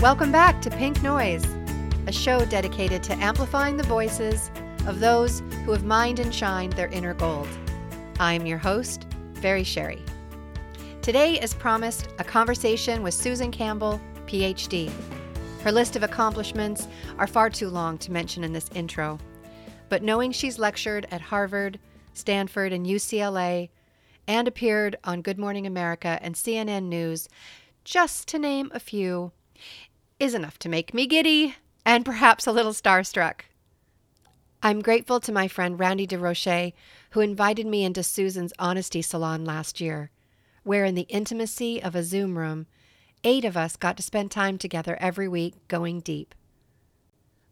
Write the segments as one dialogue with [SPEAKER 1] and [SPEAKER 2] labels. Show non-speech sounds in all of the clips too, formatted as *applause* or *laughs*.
[SPEAKER 1] Welcome back to Pink Noise, a show dedicated to amplifying the voices of those who have mined and shined their inner gold. I'm your host, Very Sherry. Today, as promised, a conversation with Susan Campbell, PhD. Her list of accomplishments are far too long to mention in this intro, but knowing she's lectured at Harvard, Stanford, and UCLA, and appeared on Good Morning America and CNN News, just to name a few, is enough to make me giddy and perhaps a little starstruck. I'm grateful to my friend Randy DeRoche, who invited me into Susan's Honesty Salon last year, where in the intimacy of a Zoom room, eight of us got to spend time together every week going deep.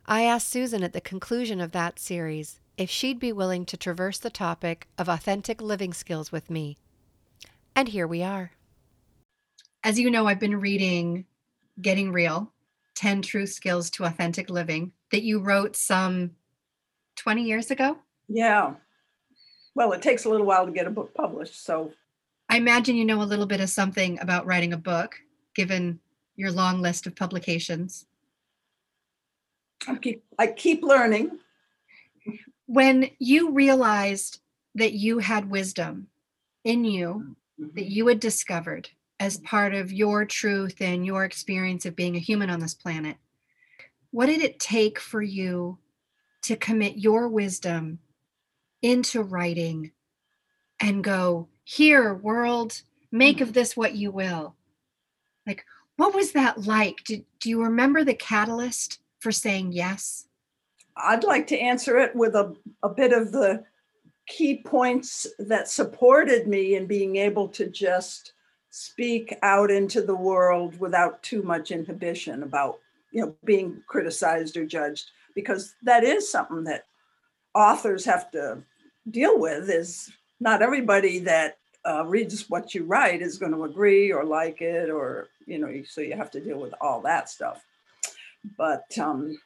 [SPEAKER 1] I asked Susan at the conclusion of that series if she'd be willing to traverse the topic of authentic living skills with me. And here we are. As you know, I've been reading Getting Real 10 Truth Skills to Authentic Living that you wrote some 20 years ago.
[SPEAKER 2] Yeah. Well, it takes a little while to get a book published. So
[SPEAKER 1] I imagine you know a little bit of something about writing a book, given your long list of publications.
[SPEAKER 2] I keep, I keep learning.
[SPEAKER 1] When you realized that you had wisdom in you
[SPEAKER 2] Mm-hmm.
[SPEAKER 1] that you had discovered as part of your truth and your experience of being a human on this planet, what did it take for you to commit your wisdom into writing and go, here, world, make of this what you will? Like, what was that like? Did, do you remember the catalyst for saying yes?
[SPEAKER 2] I'd like to answer it with a, a bit of the key points that supported me in being able to just speak out into the world without too much inhibition about you know being criticized or judged because that is something that authors have to deal with is not everybody that uh, reads what you write is going to agree or like it or you know so you have to deal with all that stuff but um,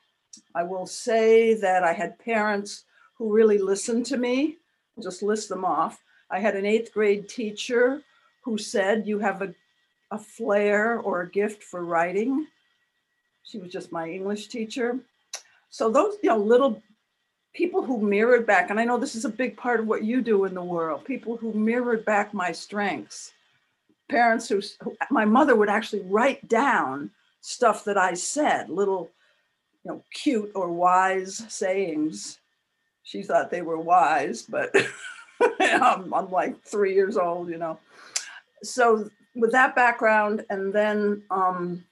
[SPEAKER 2] i will say that i had parents who really listened to me just list them off. I had an eighth grade teacher who said, You have a, a flair or a gift for writing. She was just my English teacher. So, those, you know, little people who mirrored back, and I know this is a big part of what you do in the world, people who mirrored back my strengths. Parents who, who my mother would actually write down stuff that I said, little, you know, cute or wise sayings she thought they were wise, but *laughs* I'm, I'm, like three years old, you know. So with that background, and then um,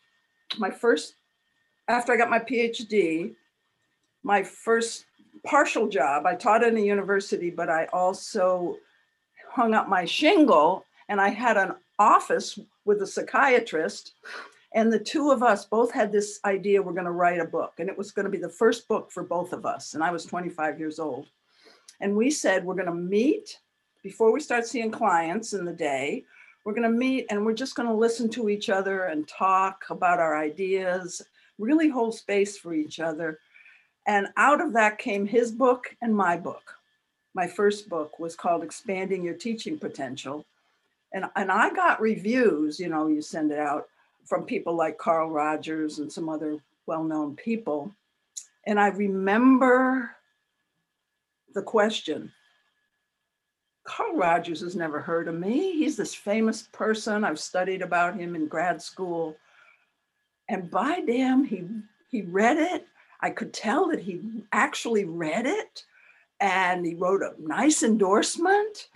[SPEAKER 2] my first, after I got my PhD, my first partial job, I taught in a university, but I also hung up my shingle and I had an office with a psychiatrist and the two of us both had this idea we're going to write a book, and it was going to be the first book for both of us. And I was 25 years old. And we said, we're going to meet before we start seeing clients in the day. We're going to meet and we're just going to listen to each other and talk about our ideas, really hold space for each other. And out of that came his book and my book. My first book was called Expanding Your Teaching Potential. And, and I got reviews, you know, you send it out from people like Carl Rogers and some other well known people. And I remember the question Carl Rogers has never heard of me. He's this famous person. I've studied about him in grad school. And by damn, he, he read it. I could tell that he actually read it. And he wrote a nice endorsement,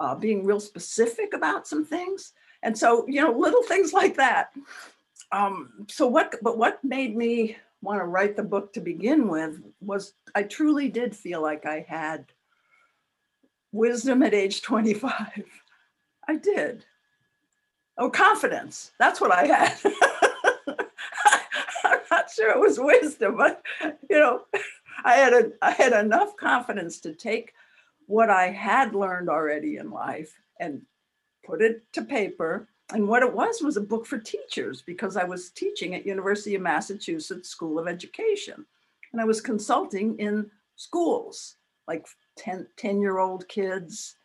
[SPEAKER 2] uh, being real specific about some things and so you know little things like that um, so what but what made me want to write the book to begin with was i truly did feel like i had wisdom at age 25 i did oh confidence that's what i had *laughs* i'm not sure it was wisdom but you know i had a i had enough confidence to take what i had learned already in life and put it to paper. And what it was was a book for teachers because I was teaching at University of Massachusetts School of Education. And I was consulting in schools, like 10, 10 year old kids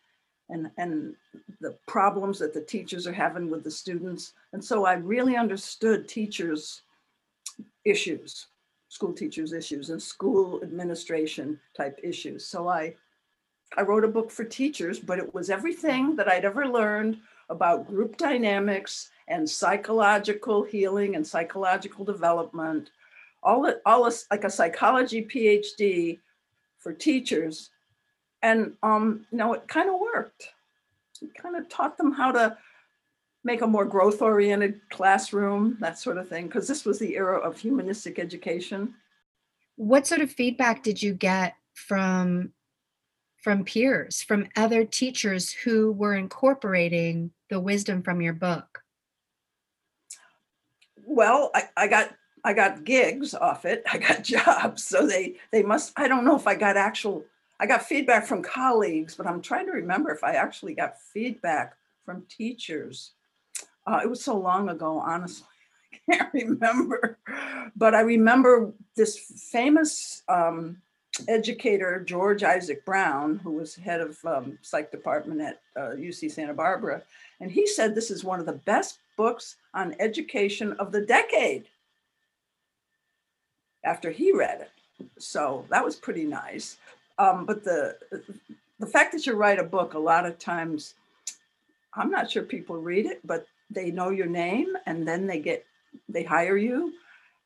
[SPEAKER 2] and, and the problems that the teachers are having with the students. And so I really understood teachers' issues, school teachers' issues, and school administration type issues. So I I wrote a book for teachers, but it was everything that I'd ever learned about group dynamics and psychological healing and psychological development. All all this, like a psychology PhD for teachers. And um, you know, it kind of worked. It kind of taught them how to make a more growth oriented classroom, that sort of thing, because this was the era of humanistic education.
[SPEAKER 1] What sort of feedback did you get from from peers, from other teachers who were incorporating the wisdom from your book?
[SPEAKER 2] Well, I, I got I got gigs off it. *laughs* I got jobs. So they they must I don't know if I got actual I got feedback from colleagues, but I'm trying to remember if I actually got feedback from teachers. Uh, it was so long ago, honestly. *laughs* I can't remember. But I remember this famous um, educator, George Isaac Brown, who was head of um, psych department at uh, UC Santa Barbara. And he said this is one of the best books on education of the decade after he read it. So that was pretty nice. Um, but the the fact that you write a book, a lot of times, I'm not sure people read it, but they know your name and then they get they hire you.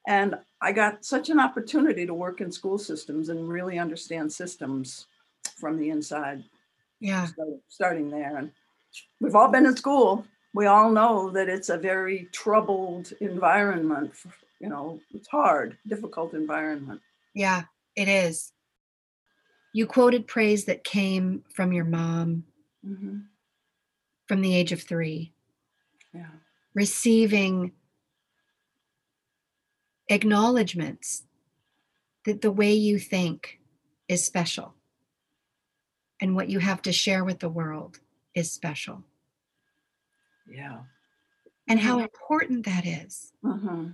[SPEAKER 2] And i got such an opportunity to work in school systems and really understand systems from the inside.
[SPEAKER 1] Yeah.
[SPEAKER 2] so starting there. And we've all been in school. We all know that it's a very troubled environment. You know it's hard difficult environment.
[SPEAKER 1] Yeah, it is. You quoted praise that came from your mom
[SPEAKER 2] Mhm.
[SPEAKER 1] from the age of three,
[SPEAKER 2] yeah.
[SPEAKER 1] Receiving acknowledgments that the way you think is special and what you have to share with the world is special.
[SPEAKER 2] Yeah.
[SPEAKER 1] And how important that is.
[SPEAKER 2] hmm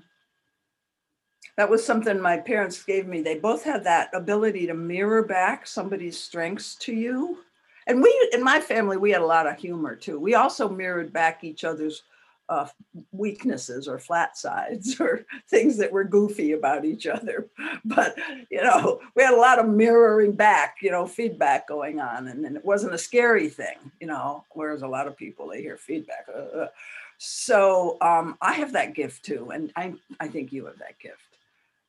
[SPEAKER 2] That was something my parents gave me. They both had that ability to mirror back somebody's strengths to you. And we, in my family, we had a lot of humor too. We also mirrored back each other's uh, weaknesses or flat sides *laughs* or things that were goofy about each other. *laughs* But, you know, we had a lot of mirroring back, you know, feedback going on. And, and it wasn't a scary thing, you know, whereas a lot of people, they hear feedback. uh, uh. So um, I have that gift too. And I, I think you have that gift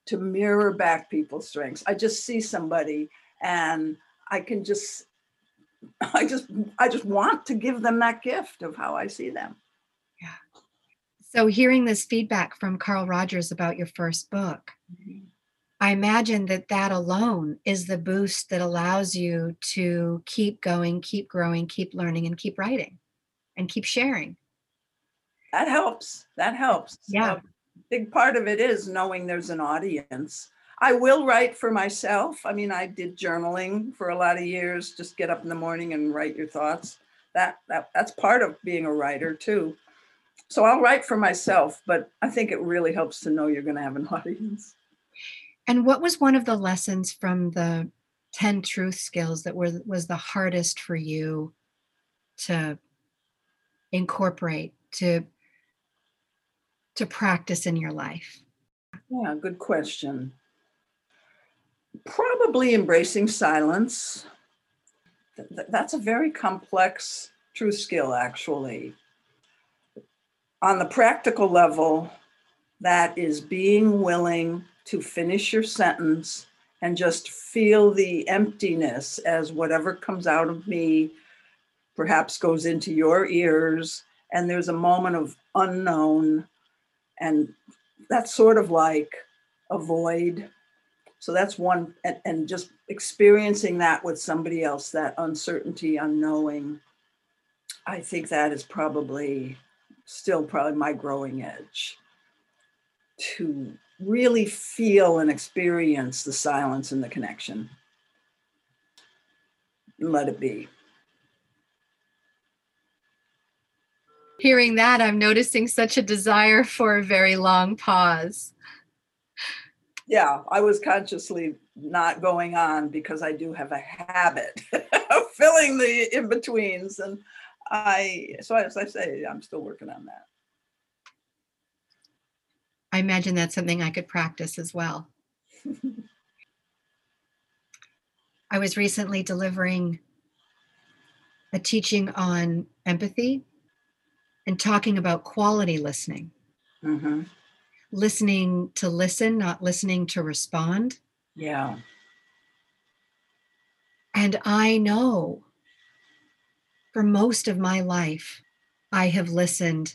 [SPEAKER 2] to mirror back people's strengths. I just see somebody and I can just, *laughs* I just, I just want to give them that gift of how I see them. Yeah.
[SPEAKER 1] So, hearing this feedback from Carl Rogers about your first book, mm-hmm. I imagine that that alone is the boost that allows you to keep going, keep growing, keep learning, and keep writing and keep sharing.
[SPEAKER 2] That helps. That helps.
[SPEAKER 1] Yeah.
[SPEAKER 2] Big part of it is knowing there's an audience. I will write for myself. I mean, I did journaling for a lot of years. Just get up in the morning and write your thoughts. That that that's part of being a writer too. So I'll write for myself, but I think it really helps to know you're going to have an *laughs* audience.
[SPEAKER 1] And what was one of the lessons from the 10 truth skills that were was the hardest for you to incorporate, to to practice in your life?
[SPEAKER 2] Yeah, good question. Probably embracing silence. Th- th- That's a very complex truth skill, actually. On the practical level, that is being willing to finish your sentence and just feel the emptiness as whatever comes out of me perhaps goes into your ears, and there's a moment of unknown. And that's sort of like a void. So that's one, and, and just experiencing that with somebody else, that uncertainty, unknowing. I think that is probably still probably my growing edge to really feel and experience the silence and the connection. Let it be.
[SPEAKER 1] Hearing that, I'm noticing such a desire for a very long pause.
[SPEAKER 2] Yeah, I was consciously not going on because I do have a habit *laughs* of filling the in betweens. And I, so as I say, I'm still working on that.
[SPEAKER 1] I imagine that's something I could practice as well. *laughs* I was recently delivering a teaching on empathy and talking about quality listening.
[SPEAKER 2] Mm-hmm.
[SPEAKER 1] Listening to listen, not listening to respond.
[SPEAKER 2] Yeah.
[SPEAKER 1] And I know for most of my life, I have listened,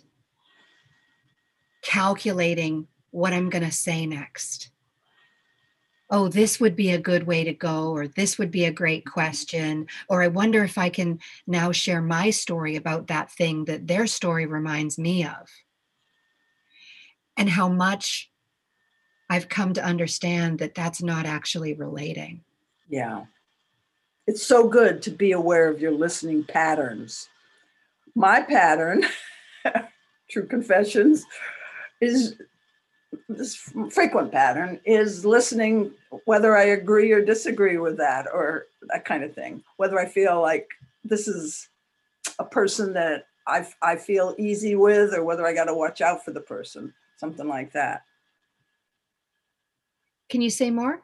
[SPEAKER 1] calculating what I'm going to say next. Oh, this would be a good way to go, or this would be a great question, or I wonder if I can now share my story about that thing that their story reminds me of. And how much I've come to understand that that's not actually relating.
[SPEAKER 2] Yeah it's so good to be aware of your listening patterns. My pattern, *laughs* true confessions, is this frequent pattern is listening whether I agree or disagree with that or that kind of thing. Whether I feel like this is a person that I, I feel easy with or whether I got to watch out for the person, something like that.
[SPEAKER 1] Can you say more?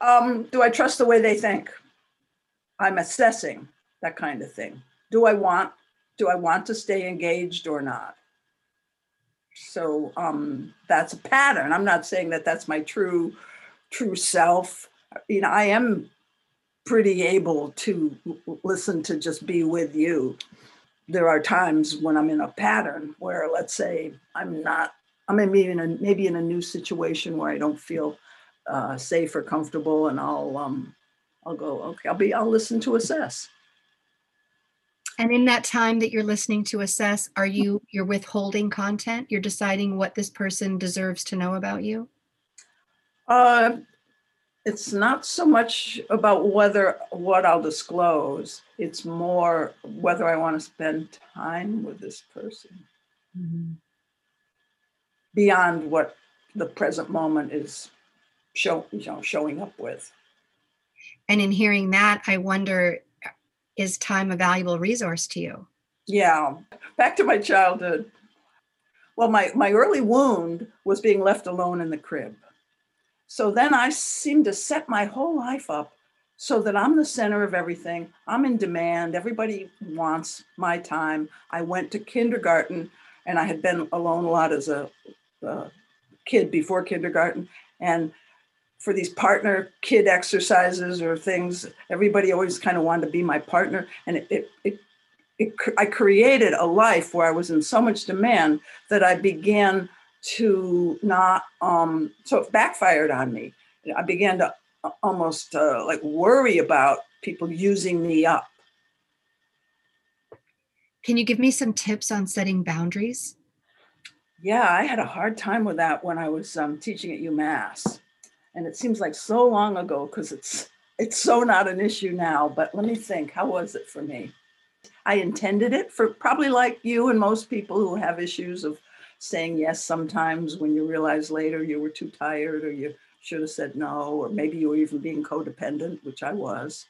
[SPEAKER 2] Um, do I trust the way they think? I'm assessing that kind of thing. Do I want do I want to stay engaged or not? So um, that's a pattern. I'm not saying that that's my true true self. You know, I am pretty able to listen to just be with you. There are times when I'm in a pattern where, let's say, I'm not. I'm maybe in a maybe in a new situation where I don't feel uh, safe or comfortable, and I'll um, I'll go, okay, I'll be, I'll listen to assess.
[SPEAKER 1] And in that time that you're listening to assess, are you you're withholding content? You're deciding what this person deserves to know about you?
[SPEAKER 2] Uh, it's not so much about whether what I'll disclose. It's more whether I want to spend time with this person mm-hmm. beyond what the present moment is show, you know, showing up with.
[SPEAKER 1] And in hearing that, I wonder is time a valuable resource to you?
[SPEAKER 2] Yeah. Back to my childhood. Well, my, my early wound was being left alone in the crib. So then I seemed to set my whole life up so that I'm the center of everything. I'm in demand. Everybody wants my time. I went to kindergarten and I had been alone a lot as a, a kid before kindergarten. And for these partner kid exercises or things everybody always kind of wanted to be my partner and it, it, it, it, i created a life where i was in so much demand that i began to not um, so it backfired on me. I began to uh, almost uh, like worry about people using me up.
[SPEAKER 1] Can you give me some tips on setting boundaries?
[SPEAKER 2] Yeah i had a hard time with that when i was um, teaching at umass and it seems like so long ago because it's it's so not an issue now but let me think how was it for me? I intended it for probably like you and most people who have issues of saying yes sometimes when you realize later you were too tired or you should have said no or maybe you were even being codependent which i was.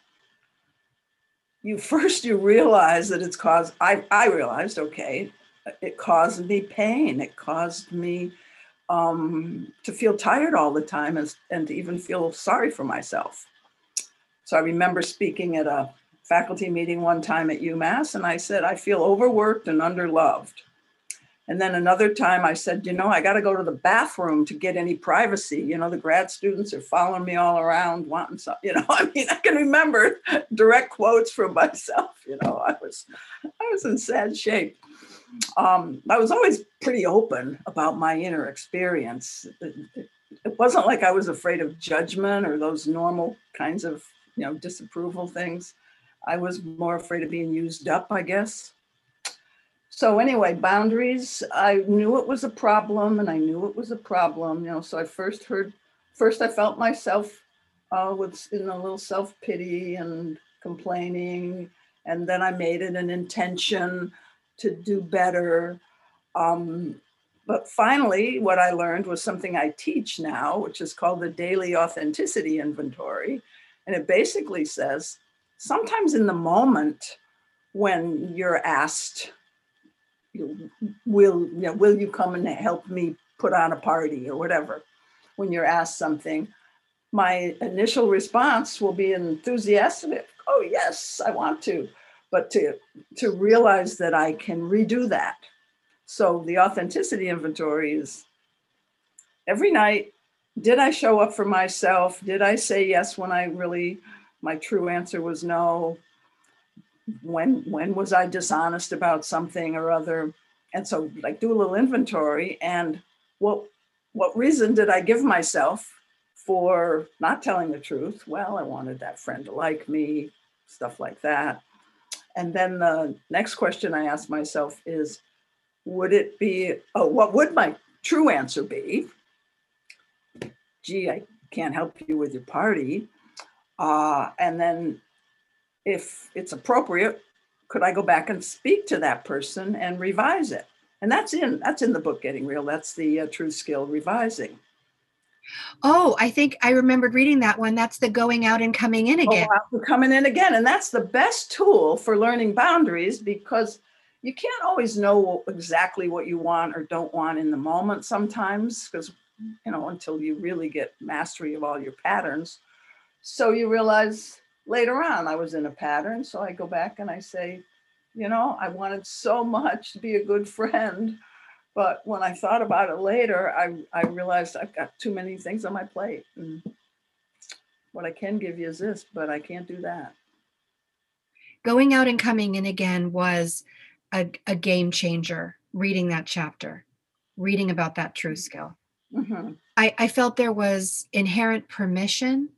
[SPEAKER 2] You *laughs* first you realize that it's caused i i realized okay it caused me pain it caused me um, to feel tired all the time and, and to even feel sorry for myself. So I remember speaking at a faculty meeting one time at UMass, and I said, I feel overworked and underloved. And then another time I said, you know, I got to go to the bathroom to get any privacy. You know, the grad students are following me all around, wanting some, *laughs* you know, I mean, I can remember direct quotes from *laughs* myself. You know, I was, I was in sad shape um, I was always pretty open about my inner experience. It, wasn't like I was afraid of judgment or those normal kinds of, you know, disapproval things. I was more afraid of being used up, I guess. So anyway, boundaries. I knew it was a problem, and I knew it was a problem. You know, so I first heard, first I felt myself uh, with in a little self pity and complaining, and then I made it an intention to do better. Um, but finally, what I learned was something I teach now, which is called the Daily Authenticity Inventory. And it basically says sometimes in the moment when you're asked, will, you know, will you come and help me put on a party or whatever, when you're asked something, my initial response will be enthusiastic. Oh, yes, I want to. But to, to realize that I can redo that. So the authenticity inventory is every night. Did I show up for myself? Did I say yes when I really, my true answer was no? When when was I dishonest about something or other? And so like do a little inventory and what what reason did I give myself for not telling the truth? Well, I wanted that friend to like me, stuff like that. And then the next question I ask myself is would it be, oh, what would my true answer be? Gee, I can't help you with your party. Uh, and then if it's appropriate, could I go back and speak to that person and revise it? And that's in that's in the book Getting Real. That's the uh, Truth Skill Revising.
[SPEAKER 1] Oh, I think I remembered reading that one. That's the going out and coming in again.
[SPEAKER 2] Oh, coming in again. And that's the best tool for learning boundaries because you can't always know exactly what you want or don't want in the moment sometimes because you know until you really get mastery of all your patterns so you realize later on i was in a pattern so i go back and i say you know i wanted so *laughs* much to be a good friend but when i thought about it later i, I realized i've got too many things on my plate and what i can give you is this but i can't do that
[SPEAKER 1] going out and coming in again was a, a game changer reading that chapter reading about that truth skill mm-hmm. I, I felt there was inherent permission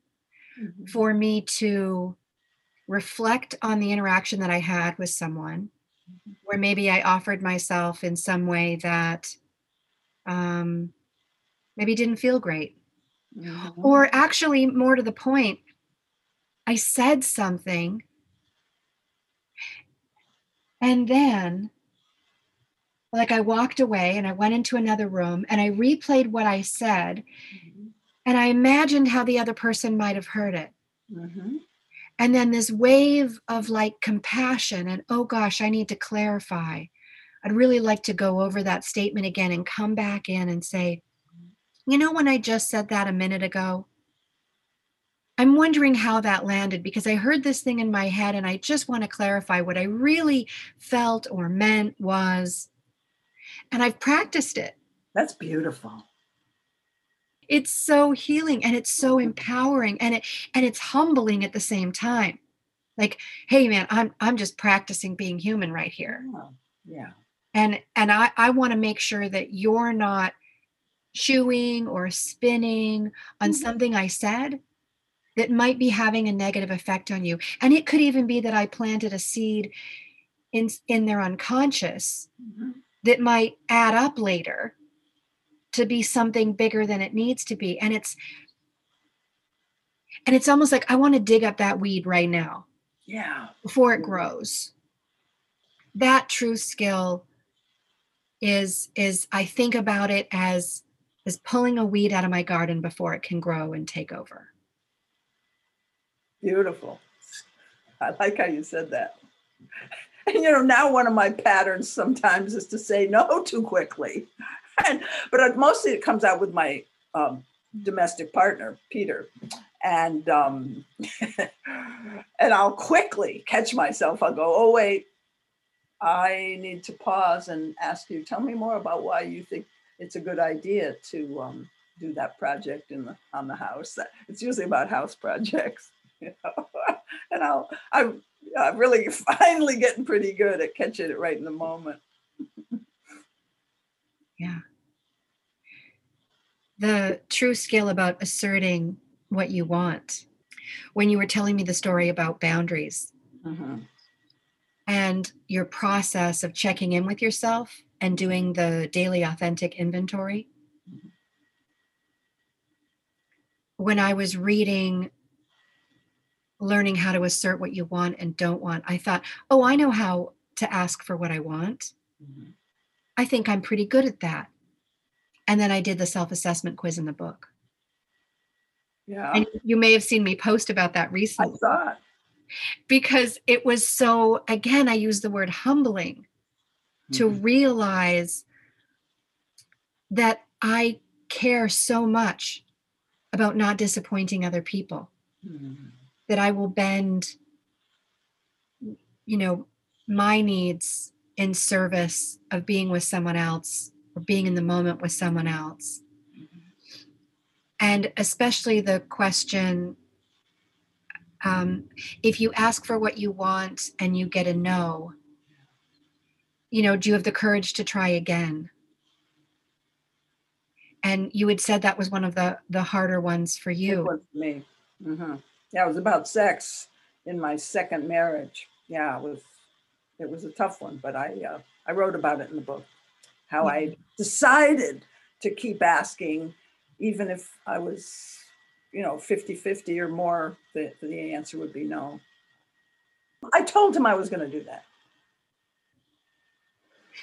[SPEAKER 1] mm-hmm. for me to reflect on the interaction that I had with someone, mm-hmm. Where maybe I offered myself in some way that um, maybe didn't feel great. Mm-hmm. Or actually, more to the point, I said something and then like I walked away and I went into another room and I replayed what I said mm-hmm. and I imagined how the other person might have heard it. Mm-hmm. And then this wave of like compassion and oh gosh, I need to clarify. I'd really like to go over that statement again and come back in and say, you know, when I just said that a minute ago, I'm wondering how that landed because I heard this thing in my head and I just want to clarify what I really felt or meant was and I've practiced it.
[SPEAKER 2] That's beautiful.
[SPEAKER 1] It's so healing and it's so empowering and it and it's humbling at the same time. Like, hey man, I'm I'm just practicing being human right here.
[SPEAKER 2] Oh, yeah.
[SPEAKER 1] And and I I want to make sure that you're not chewing or spinning on mm-hmm. something I said that might be having a negative effect on you. And it could even be that I planted a seed in in their unconscious mm-hmm that might add up later to be something bigger than it needs to be. And it's and it's almost like i want to dig up that weed right now.
[SPEAKER 2] Yeah.
[SPEAKER 1] Before it grows. That truth skill is is i think about it as as pulling a weed out of my garden before it can grow and take over.
[SPEAKER 2] Beautiful. I like how you said that. And *laughs* you know now one of my patterns sometimes is to say no too quickly and but mostly it comes out with my um, domestic partner peter. And um, *laughs* and i'll quickly catch myself. I'll go oh wait. I need to pause and ask you. Tell me more about why you think it's a good idea to um, do that project in the on the house. It's usually about house projects *laughs* you know? And i'll i I'm really *laughs* finally getting pretty good at catching it right in the moment.
[SPEAKER 1] yeah. The truth skill about asserting what you want. When you were telling me the story about boundaries mm-hmm. and your process of checking in with yourself and doing the daily authentic inventory. Mm-hmm. When I was reading learning how to assert what you want and don't want, I thought, oh, I know how to ask for what I want. Mm-hmm. I think I'm pretty good at that. And then I did the self assessment quiz in the book.
[SPEAKER 2] Yeah.
[SPEAKER 1] And you may have seen me post about that recently.
[SPEAKER 2] I thought.
[SPEAKER 1] Because it was so, again, I use the word humbling mm-hmm. to realize that I care so much about not disappointing other people
[SPEAKER 2] Mm-hmm.
[SPEAKER 1] that I will bend, you know, my needs in service of being with someone else or being in the moment with someone else. And especially the question um, if you ask for what you want and you get a no, you know, do you have the courage to try again? And you had said that was one of the the harder ones for you.
[SPEAKER 2] It was me. hmm Yeah, it was about sex in my second marriage. Yeah, it was. It was a tough one, but I uh, I wrote about it in the book. How I decided to keep asking, even if I was, you know, 50 50 or more, the, the answer would be no. I told him I was going to do that.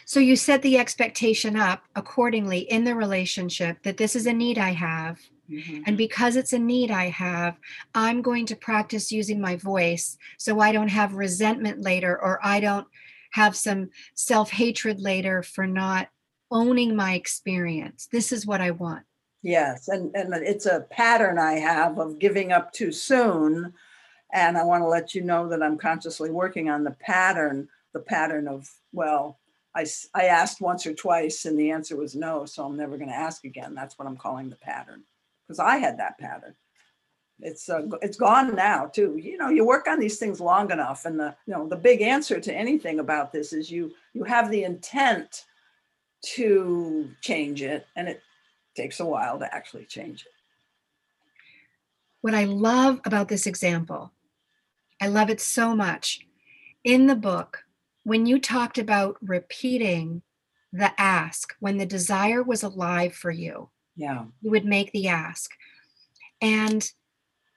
[SPEAKER 1] So you set the expectation up accordingly in the relationship that this is a need I have. Mm-hmm. And because it's a need I have, I'm going to practice using my voice so I don't have resentment later or I don't have some self hatred later for not owning my experience. This is what I want.
[SPEAKER 2] Yes, and and it's a pattern I have of giving up too soon, and I want to let you know that I'm consciously working on the pattern. The pattern of well, I I asked once or twice, and the answer was no, so I'm never going to ask again. That's what I'm calling the pattern, because I had that pattern. It's uh, it's gone now too. You know, you work on these things long enough, and the you know the big answer to anything about this is you you have the intent to change it, and it takes a while to actually change it.
[SPEAKER 1] What I love about this example, I love it so much. In the book, when you talked about repeating the ask, when the desire was alive for you,
[SPEAKER 2] Yeah.
[SPEAKER 1] you would make the ask. And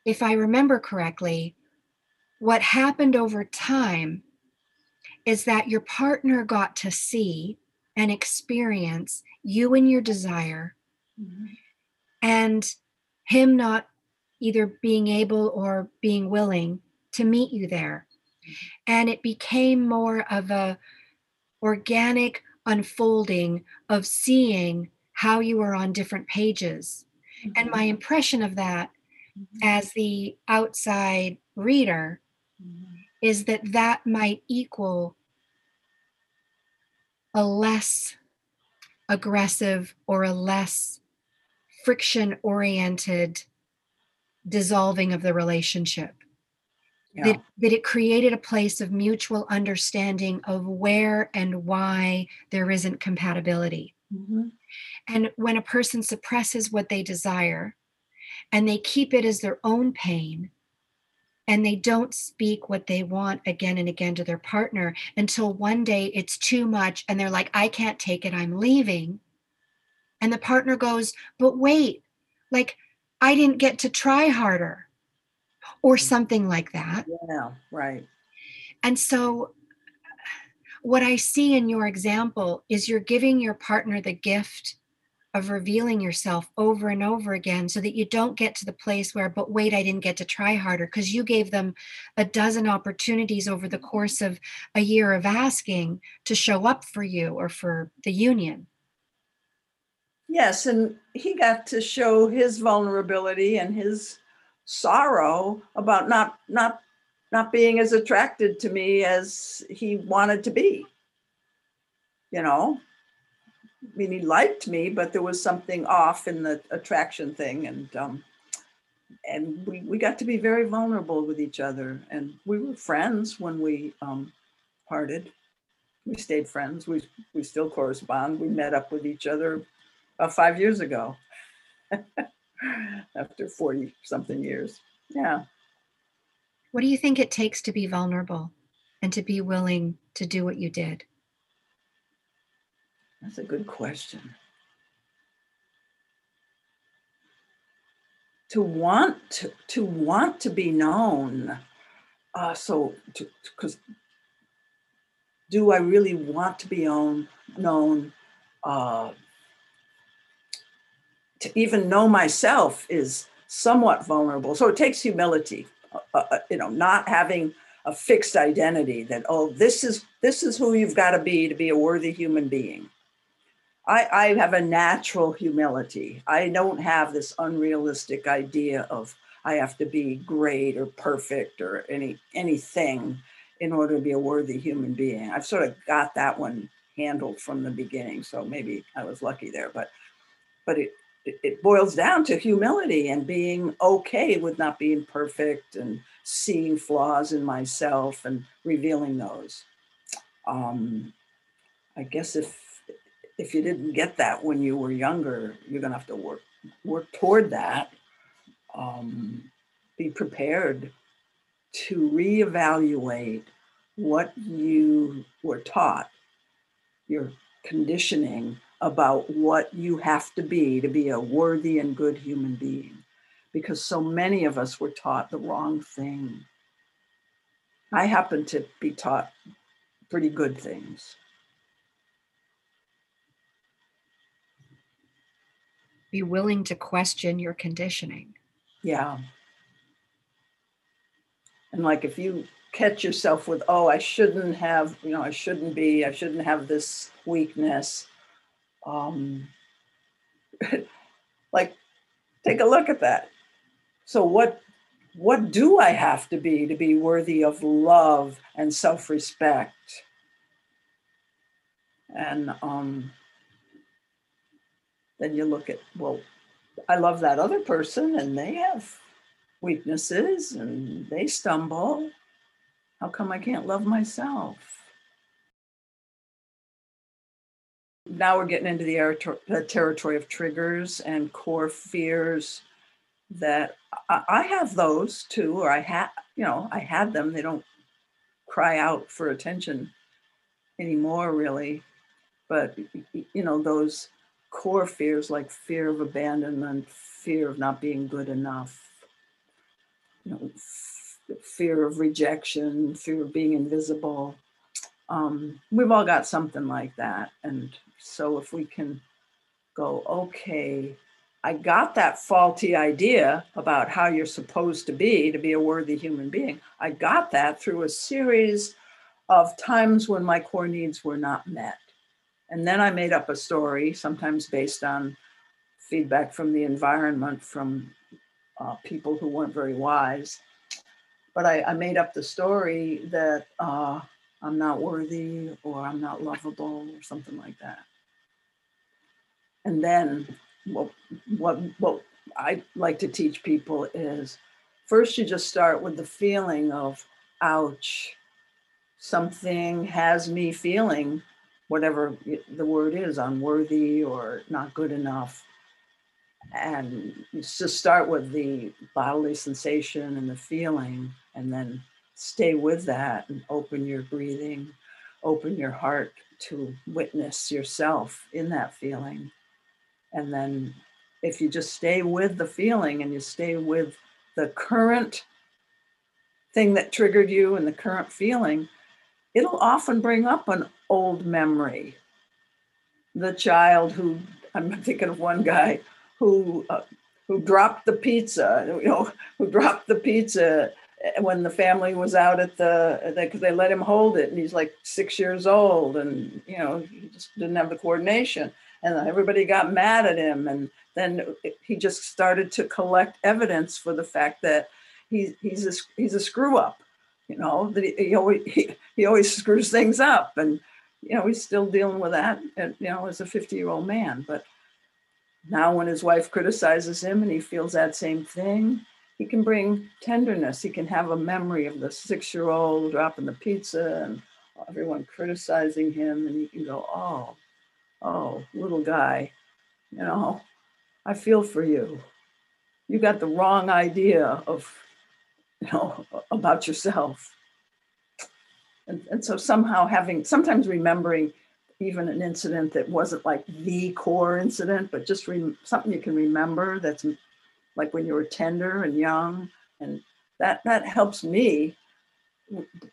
[SPEAKER 1] if I remember correctly, what happened over time is that your partner got to see and experience you and your desire, mm-hmm. and him not either being able or being willing to meet you there. Mm-hmm. And it became more of a organic unfolding of seeing how you were on different pages. And my mm-hmm. impression of that as the outside reader is that that might equal a less aggressive or a less friction oriented dissolving of the relationship
[SPEAKER 2] Yeah.
[SPEAKER 1] that, that it created a place of mutual understanding of where and why there isn't compatibility
[SPEAKER 2] Mhm.
[SPEAKER 1] and when a person suppresses what they desire and they keep it as their own pain and they don't speak what they want again and again to their partner until one day it's too much and they're like, I can't take it, I'm leaving. And the partner goes, But wait, like I didn't get to try harder or mm. something like that.
[SPEAKER 2] Yeah, right.
[SPEAKER 1] And so, what I see in your example is you're giving your partner the gift of revealing yourself over and over again so that you don't get to the place where, but wait, I didn't get to try harder because you gave them a dozen opportunities over the course of a year of asking to show up for you or for the union.
[SPEAKER 2] Yes, and he got to show his vulnerability and his sorrow about not not not being as attracted to me as he wanted to be. You know, mean, he liked me, but there was something off in the attraction thing, and um, and we we got to be very vulnerable with each other, and we were friends when we um, parted. We stayed friends. We we still correspond. We met up with each other about five years ago *laughs* after 40 something years. Yeah.
[SPEAKER 1] What do you think it takes to be vulnerable and to be willing to do what you did?
[SPEAKER 2] That's a good question. To want to, to want to be known. Uh, so, because do I really want to be own, known? Uh, to even know myself is somewhat vulnerable. So it takes humility, uh, uh, you know, not having a fixed identity that oh this is this is who you've got to be to be a worthy human being I, I have a natural humility. I don't have this unrealistic idea of I have to be great or perfect or any anything in order to be a worthy human being. I've sort of got that one handled from the beginning, so maybe I was lucky there. But but it it boils down to humility and being okay with not being perfect and seeing flaws in myself and revealing those. Um, I guess if if you didn't get that when you were younger, you're gonna have to work work toward that. Um, be prepared to reevaluate what you were taught, your conditioning about what you have to be to be a worthy and good human being. Because so many of us were taught the wrong thing. I happen to be taught pretty good things.
[SPEAKER 1] Be willing to question your conditioning.
[SPEAKER 2] Yeah. And like if you catch yourself with, oh, I shouldn't have, you know, I shouldn't be, I shouldn't have this weakness. Um, *laughs* like, take a look at that. So what what do I have to be to be worthy of love and self-respect? And um, then you look at, well, I love that other person and they have weaknesses and they stumble. How come I can't love myself? Now we're getting into the, territory of triggers and core fears that I have those too, or I had, you know, I had them. They don't cry out for attention anymore, really. But, you know, those core fears like fear of abandonment, fear of not being good enough, you know, f- fear of rejection, fear of being invisible. Um, we've all got something like that. And so if we can go, okay, I got that faulty idea about how you're supposed to be to be a worthy human being. I got that through a series of times when my core needs were not met. And then I made up a story, sometimes based on feedback from the environment, from uh, people who weren't very wise. But I, I made up the story that uh, I'm not worthy or I'm not lovable or something like that. And then what, what, what I like to teach people is first you just start with the feeling of, ouch, something has me feeling whatever the word is, unworthy or not good enough. And just start with the bodily sensation and the feeling, and then stay with that and open your breathing, open your heart to witness yourself in that feeling. And then if you just stay with the feeling and you stay with the current thing that triggered you and the current feeling, it'll often bring up an old memory. The child who, I'm thinking of one guy who, uh, who dropped the pizza, you know, who dropped the pizza when the family was out at the, because they let him hold it and he's like six years old and, you know, he just didn't have the coordination. And everybody got mad at him. And then he just started to collect evidence for the fact that he, he's, a, he's a screw up you know that he, he always he, he always screws things up and you know he's still dealing with that and, you know as a 50 year old man but now when his wife criticizes him and he feels that same thing he can bring tenderness he can have a memory of the six year old dropping the pizza and everyone criticizing him and he can go oh oh little guy you know i feel for you you got the wrong idea of you know, about yourself. And, and so somehow having, sometimes remembering even an incident that wasn't like the core incident, but just re- something you can remember that's like when you were tender and young. And that, that helps me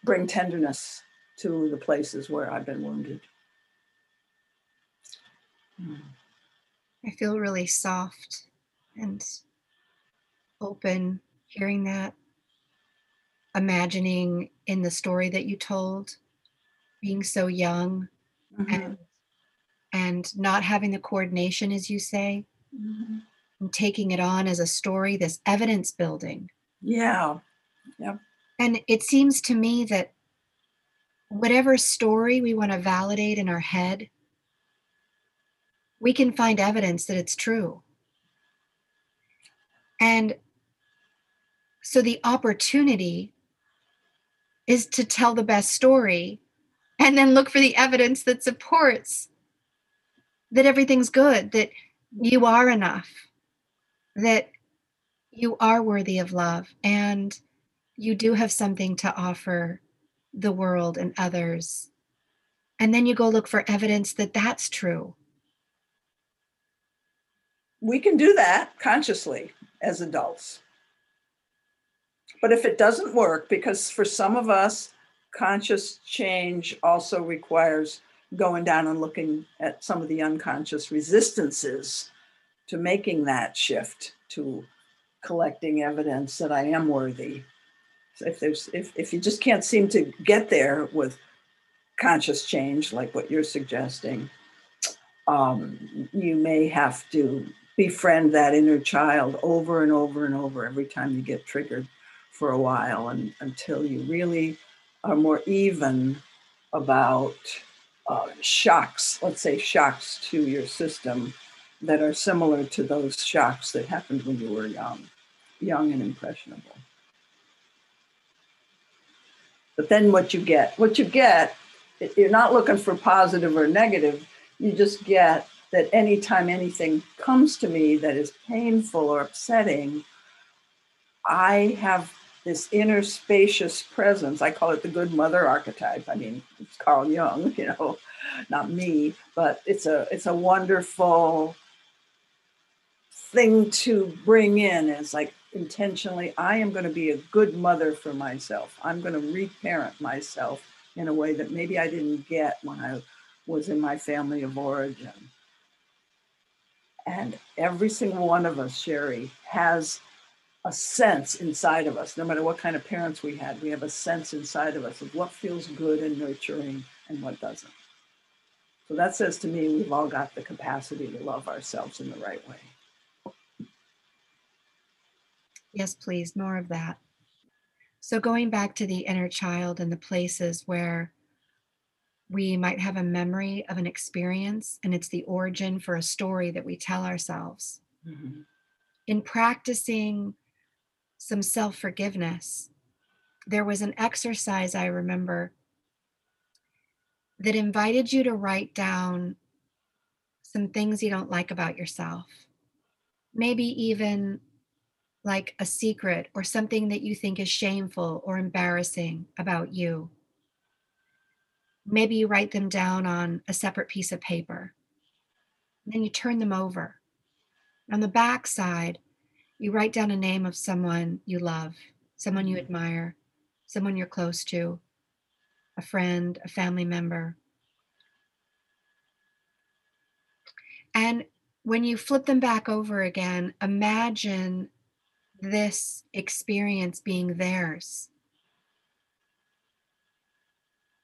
[SPEAKER 2] bring tenderness to the places where I've been wounded.
[SPEAKER 1] I feel really soft and open hearing that imagining in the story that you told being so young mm-hmm. and and not having the coordination, as you say,
[SPEAKER 2] Mhm.
[SPEAKER 1] and taking it on as a story, this evidence building.
[SPEAKER 2] Yeah.
[SPEAKER 1] And it seems to me that whatever story we want to validate in our head, we can find evidence that it's true. And so the opportunity is to tell the best story and then look for the evidence that supports that everything's good, that you are enough, that you are worthy of love, and you do have something to offer the world and others. And then you go look for evidence that that's true.
[SPEAKER 2] We can do that consciously as adults. But if it doesn't work, because for some of us, conscious change also requires going down and looking at some of the unconscious resistances to making that shift to collecting evidence that I am worthy. So if there's if, if you just can't seem to get there with conscious change, like what you're suggesting, um, you may have to befriend that inner child over and over and over every time you get triggered for a while and until you really are more even about uh, shocks, let's say shocks to your system that are similar to those shocks that happened when you were young, young and impressionable. But then what you get, what you get, you're not looking for positive or negative. You just get that anytime anything comes to me that is painful or upsetting, I have this inner spacious presence. I call it the good mother archetype. I mean, it's Carl Jung, *laughs* you know, not me, but it's a it's a wonderful thing to bring in as like intentionally i am going to be a good mother for myself i'm going to reparent myself in a way that maybe i didn't get when i was in my family of origin and every single one of us sherry has a sense inside of us no matter what kind of parents we had we have a sense inside of us of what feels good and nurturing and what doesn't so that says to me we've all got the capacity to love ourselves in the right way
[SPEAKER 1] Yes, please, more of that. So, going back to the inner child and the places where we might have a memory of an experience and it's the origin for a story that we tell ourselves.
[SPEAKER 2] Mhm.
[SPEAKER 1] In practicing some self forgiveness, there was an exercise I remember that invited you to write down some things you don't like about yourself. Maybe even like a secret or something that you think is shameful or embarrassing about you. Maybe you write them down on a separate piece of paper. Then you turn them over. On the back side, you write down a name of someone you love, someone you
[SPEAKER 2] Mhm.
[SPEAKER 1] admire, someone you're close to, a friend, a family member. And when you flip them back over again, imagine this experience being theirs.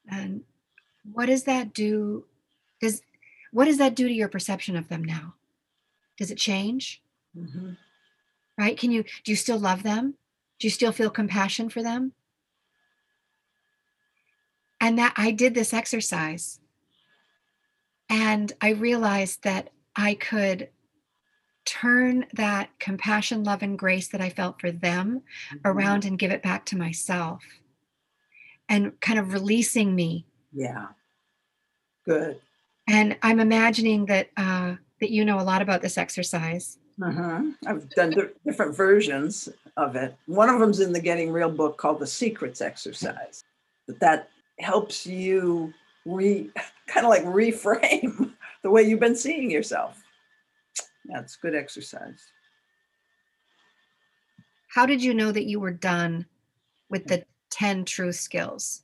[SPEAKER 1] And what does that do? Does what does that do to your perception of them now? Does it change?
[SPEAKER 2] Mhm.
[SPEAKER 1] Right? Can you do you still love them? Do you still feel compassion for them? And that I did this exercise and I realized that I could turn that compassion, love, and grace that I felt for them
[SPEAKER 2] Mhm.
[SPEAKER 1] around and give it back to myself and kind of releasing me.
[SPEAKER 2] Yeah. Good.
[SPEAKER 1] And I'm imagining that uh, that you know a lot about this exercise.
[SPEAKER 2] Uh-huh. I've done di- different versions of it. One of them's in the Getting Real book called the Secrets Exercise. But that helps you re kind of like reframe *laughs* the way you've been seeing yourself. Yeah, it's good exercise.
[SPEAKER 1] How did you know that you were done with the 10 truth skills?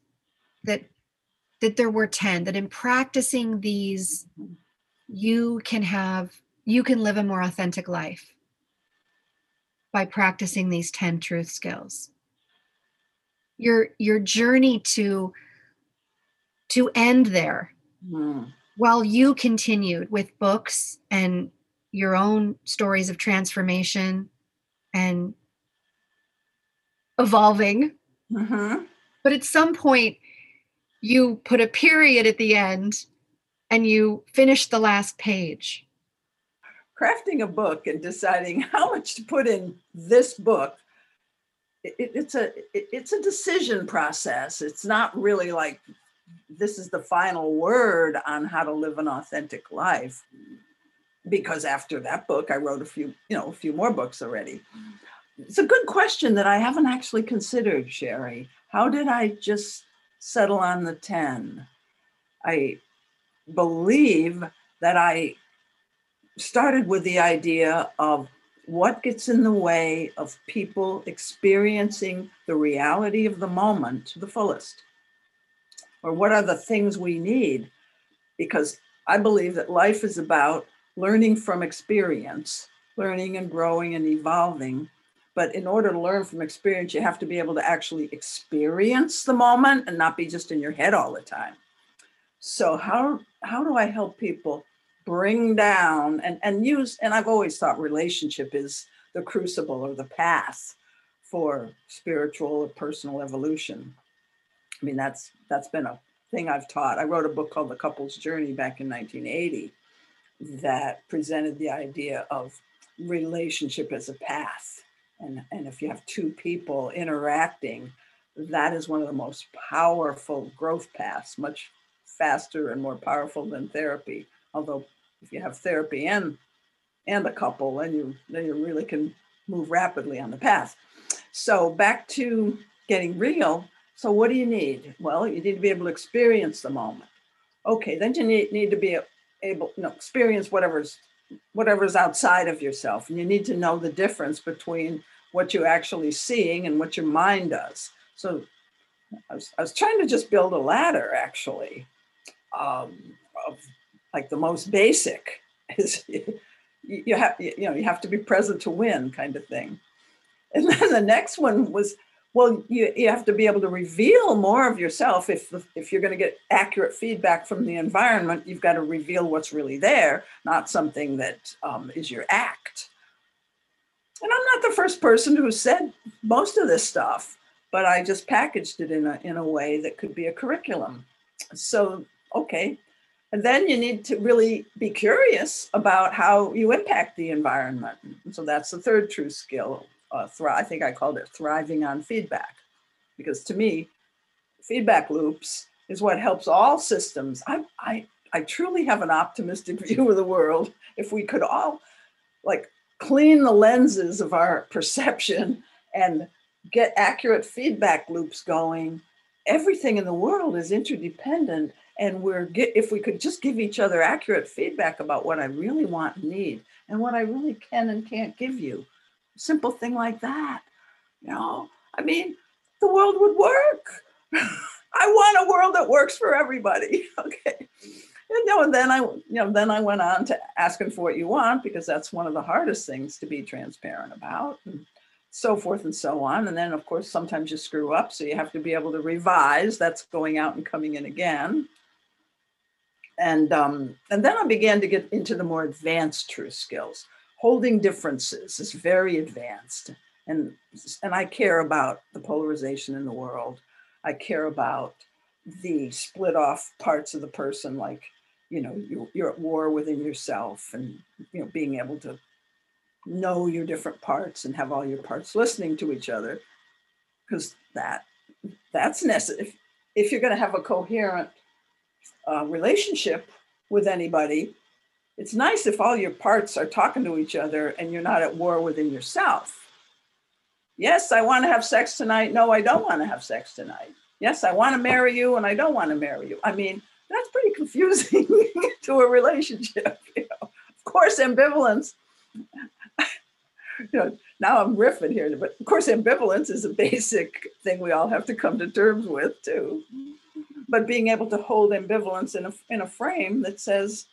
[SPEAKER 1] That that there were 10, that in practicing these, you can have, you can live a more authentic life by practicing these 10 truth skills. Your your journey to to end there
[SPEAKER 2] Hmm.
[SPEAKER 1] while you continued with books and your own stories of transformation and evolving.
[SPEAKER 2] Mm-hmm.
[SPEAKER 1] But at some point, you put a period at the end and you finish the last page.
[SPEAKER 2] Crafting a book and deciding *laughs* how much to put in this book it, it's a it, it's a decision process. It's not really like this is the final word on how to live an authentic life because after that book i wrote a few you know a few more books already. It's a good question that i haven't actually considered sherry. How did i just settle on the 10 i believe that i started with the idea of what gets in the way of people experiencing the reality of the moment to the fullest? Or what are the things we need? Because I believe that life is about learning from experience, learning and growing and evolving. But in order to learn from experience, you have to be able to actually experience the moment and not be just in your head all the time. So how how do I help people bring down and, and use, and I've always thought relationship is the crucible or the path for spiritual or personal evolution. I mean, that's that's been a thing I've taught. I wrote a book called The Couple's Journey back in 1980 that presented the idea of relationship as a path. And, and if you have two people interacting, that is one of the most powerful growth paths, much faster and more powerful than therapy. Although if you have therapy and and a couple, then you then you really can move rapidly on the path. So back to getting real. So what do you need? Well, you need to be able to experience the moment. Okay, then you need, need to be able, you know, experience whatever's whatever's outside of yourself. And you need to know the difference between what you're actually seeing and what your mind does. So I was, I was trying to just build a ladder actually um, of like the most basic *laughs* is you have you know you have to be present to win kind of thing. And then the next one was well you, you have to be able to reveal more of yourself. If if you're going to get accurate feedback from the environment you've got to reveal what's really there not something that um, is your act. And i'm not the first person who said most of this stuff but i just packaged it in a in a way that could be a curriculum. So okay and then you need to really be curious about how you impact the environment. so that's the third truth skill. Uh, I think I called it thriving on feedback, because to me, feedback loops is what helps all systems. I, I, I truly have an optimistic *laughs* view of the world. If we could all like clean the lenses of our *laughs* perception and get accurate feedback loops going, everything in the world is interdependent and we're get, if we could just give each other accurate feedback about what I really want and need and what I really can and can't give you. Simple thing like that. You know, I mean, the world would work. *laughs* I want a world that works for everybody. *laughs* Okay. And, you know, and then I, you know, then I went on to asking for what you want because that's one of the hardest things to be transparent about. And, so forth and so on. And then, of course, sometimes you screw up, so you have to be able to revise. That's going out and coming in again and um, and then I began to get into the more advanced truth skills. Holding differences is very advanced, and and I care about the polarization in the world. I care about the split off parts of the person, like you know you're, you're at war within yourself, and you know being able to know your different parts and have all your parts listening to each other, because that that's necessary. If, if you're going to have a coherent uh, relationship with anybody, it's nice if all your parts are talking to each other and you're not at war within yourself. Yes, I want to have sex tonight. No, I don't want to have sex tonight. Yes, I want to marry you and I don't want to marry you. I mean, that's pretty confusing *laughs* to a relationship. *laughs* You know? Of course, ambivalence. *laughs* you know, now I'm riffing here, but of course, ambivalence is a basic thing we all have to come to terms with too but being able to hold ambivalence in a, in a frame that says,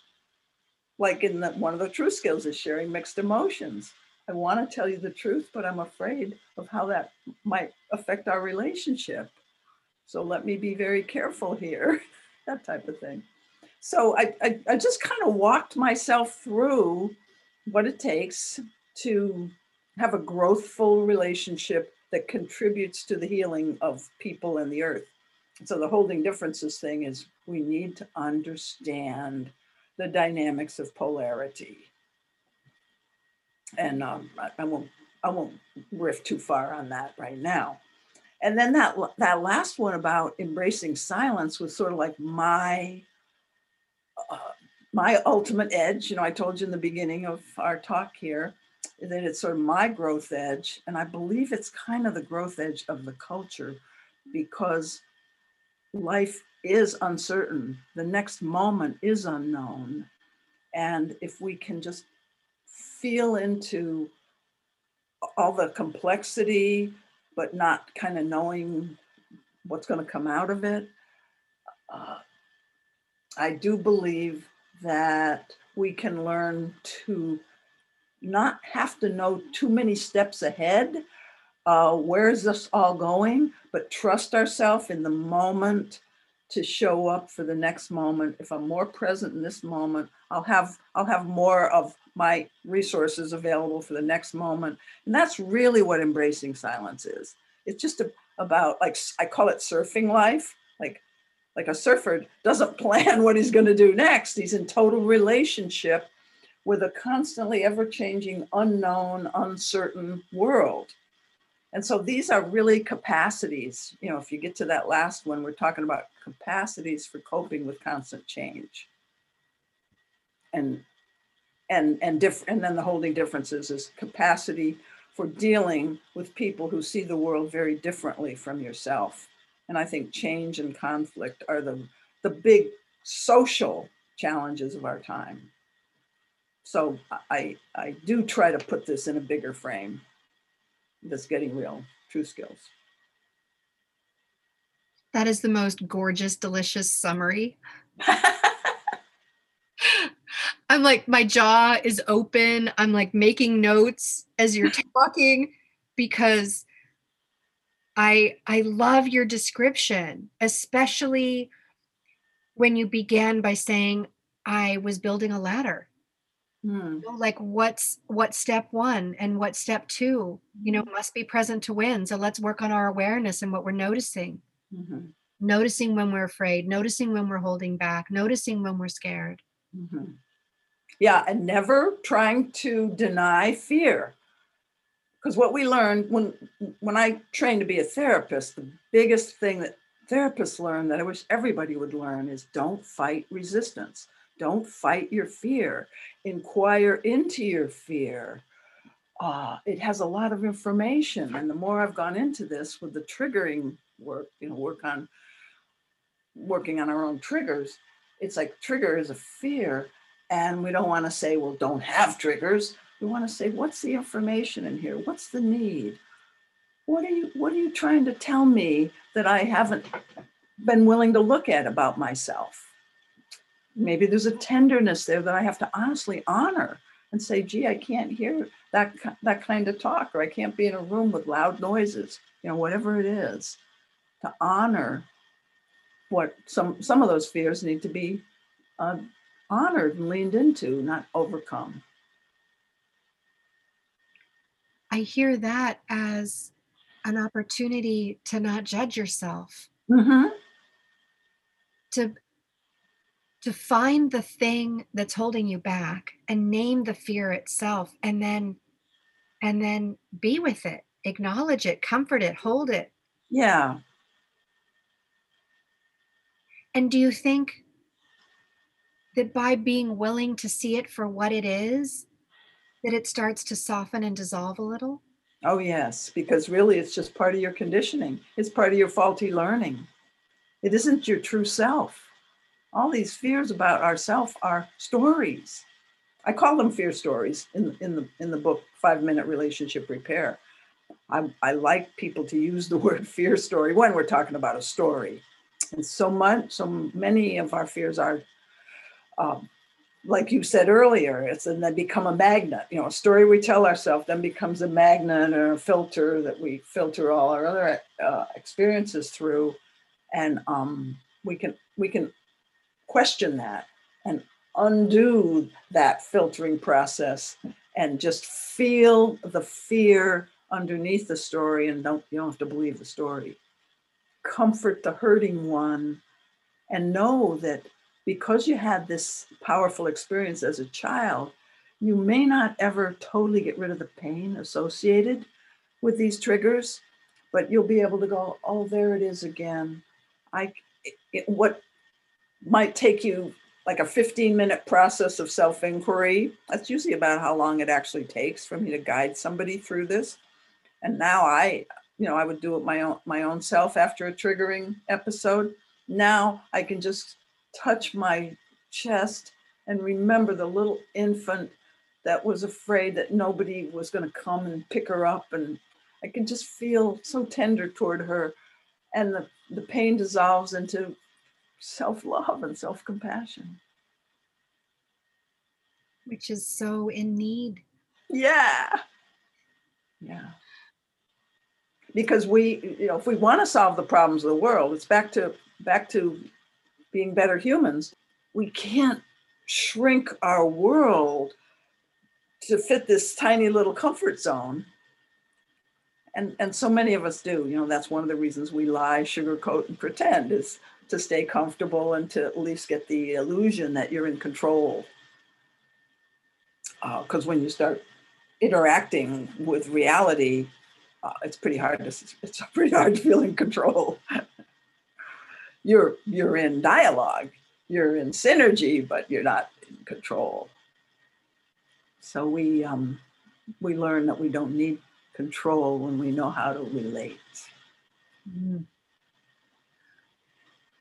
[SPEAKER 2] like in the, one of the truth skills is sharing mixed emotions. I want to tell you the truth, but I'm afraid of how that might affect our relationship. So let me be very careful here, *laughs* that type of thing. so I, I, I just kind of walked myself through what it takes to have a growthful relationship that contributes to the healing of people and the earth. So the holding differences thing is we need to understand the dynamics of polarity. And um, I, I won't I won't riff too far on that right now. And then that that last one about embracing silence was sort of like my uh, my ultimate edge. You know, I told you in the beginning of our talk here that it's sort of my growth edge, and I believe it's kind of the growth edge of the culture because life is uncertain. The next moment is unknown, and if we can just feel into all the complexity, but not kind of knowing what's going to come out of it. Uh, I do believe that we can learn to not have to know too many steps ahead. Uh, where is this all going? But trust ourselves in the moment to show up for the next moment. If I'm more present in this moment, I'll have I'll have more of my resources available for the next moment. And that's really what embracing silence is. It's just a, about like I call it surfing life. Like like a surfer doesn't *laughs* plan what he's going to do next. He's in total relationship with a constantly ever-changing, unknown, uncertain world. And so these are really capacities. You know, if you get to that last one, we're talking about capacities for coping with constant change. And and and diff- and then the holding differences is capacity for dealing with people who see the world very differently from yourself. And I think change and conflict are the the big social challenges of our time. So I I do try to put this in a bigger frame that's getting real, truth skills.
[SPEAKER 1] That is the most gorgeous, delicious summary. *laughs* I'm like, my jaw is open. I'm like making notes as you're *laughs* talking because I I love your description, especially when you began by saying I was building a ladder. Hmm. like what's what step one and what step two you know must be present to win so let's work on our awareness and what we're noticing mm-hmm. noticing when we're afraid noticing when we're holding back noticing when we're scared mm-hmm.
[SPEAKER 2] yeah and never trying to deny fear because what we learned when when i trained to be a therapist the biggest thing that therapists learn that i wish everybody would learn is don't fight resistance don't fight your fear. Inquire into your fear. Uh, it has a lot of information. And the more I've gone into this with the triggering work, you know, work on working on our own triggers, it's like trigger is a fear. And we don't want to say, well, don't have triggers. We want to say, what's the information in here? What's the need? What are you what are you trying to tell me that I haven't been willing to look at about myself? Maybe there's a tenderness there that I have to honestly honor and say, gee, I can't hear that, that kind of talk, or I can't be in a room with loud noises, you know, whatever it is, to honor what some, some of those fears need to be uh, honored and leaned into, not overcome.
[SPEAKER 1] I hear that as an opportunity to not judge yourself.
[SPEAKER 2] Mm-hmm.
[SPEAKER 1] To to find the thing that's holding you back and name the fear itself and then and then be with it acknowledge it comfort it hold it.
[SPEAKER 2] Yeah.
[SPEAKER 1] And do you think that by being willing to see it for what it is that it starts to soften and dissolve a little?
[SPEAKER 2] Oh yes because really it's just part of your conditioning. It's part of your faulty learning. It isn't your true self all these fears about ourself are stories. I call them fear stories in, in the in the book Five Minute Relationship Repair. I, I like people to use the *laughs* word fear story when we're talking about a story. And so much, so many of our fears are, um, like you said earlier, it's and they become a magnet. You know, a story we tell ourselves then becomes a magnet or a filter that we filter all our other uh, experiences through, and um, we can we can question that and undo that filtering process and just feel the fear underneath the story and don't you don't have to believe the story. Comfort the hurting one and know that because you had this powerful experience as a child you may not ever totally get rid of the pain associated with these triggers but you'll be able to go oh there it is again. I it, what might take you like a 15 minute process of self inquiry. That's usually about how long it actually takes for me to guide somebody through this. And now I, you know, I would do it my own my own self after a triggering episode. Now I can just touch my chest and remember the little infant that was afraid that nobody was going to come and pick her up and I can just feel so tender toward her and the, the pain dissolves into self love and self compassion.
[SPEAKER 1] Which is so in need.
[SPEAKER 2] Yeah. Yeah. Because we, you know, if we want to solve the problems of the world, it's back to back to being better humans. We can't shrink our world to fit this tiny little comfort zone. And, and so many of us do. You know, that's one of the reasons we lie, sugarcoat, and pretend is to stay comfortable and to at least get the illusion that you're in control. Because uh, when you start interacting with reality, uh, it's pretty hard to it's *laughs* pretty hard to feel in control. *laughs* you're you're in dialogue, you're in synergy, but you're not in control. So we um, we learn that we don't need control when we know how to relate. Mm-hmm.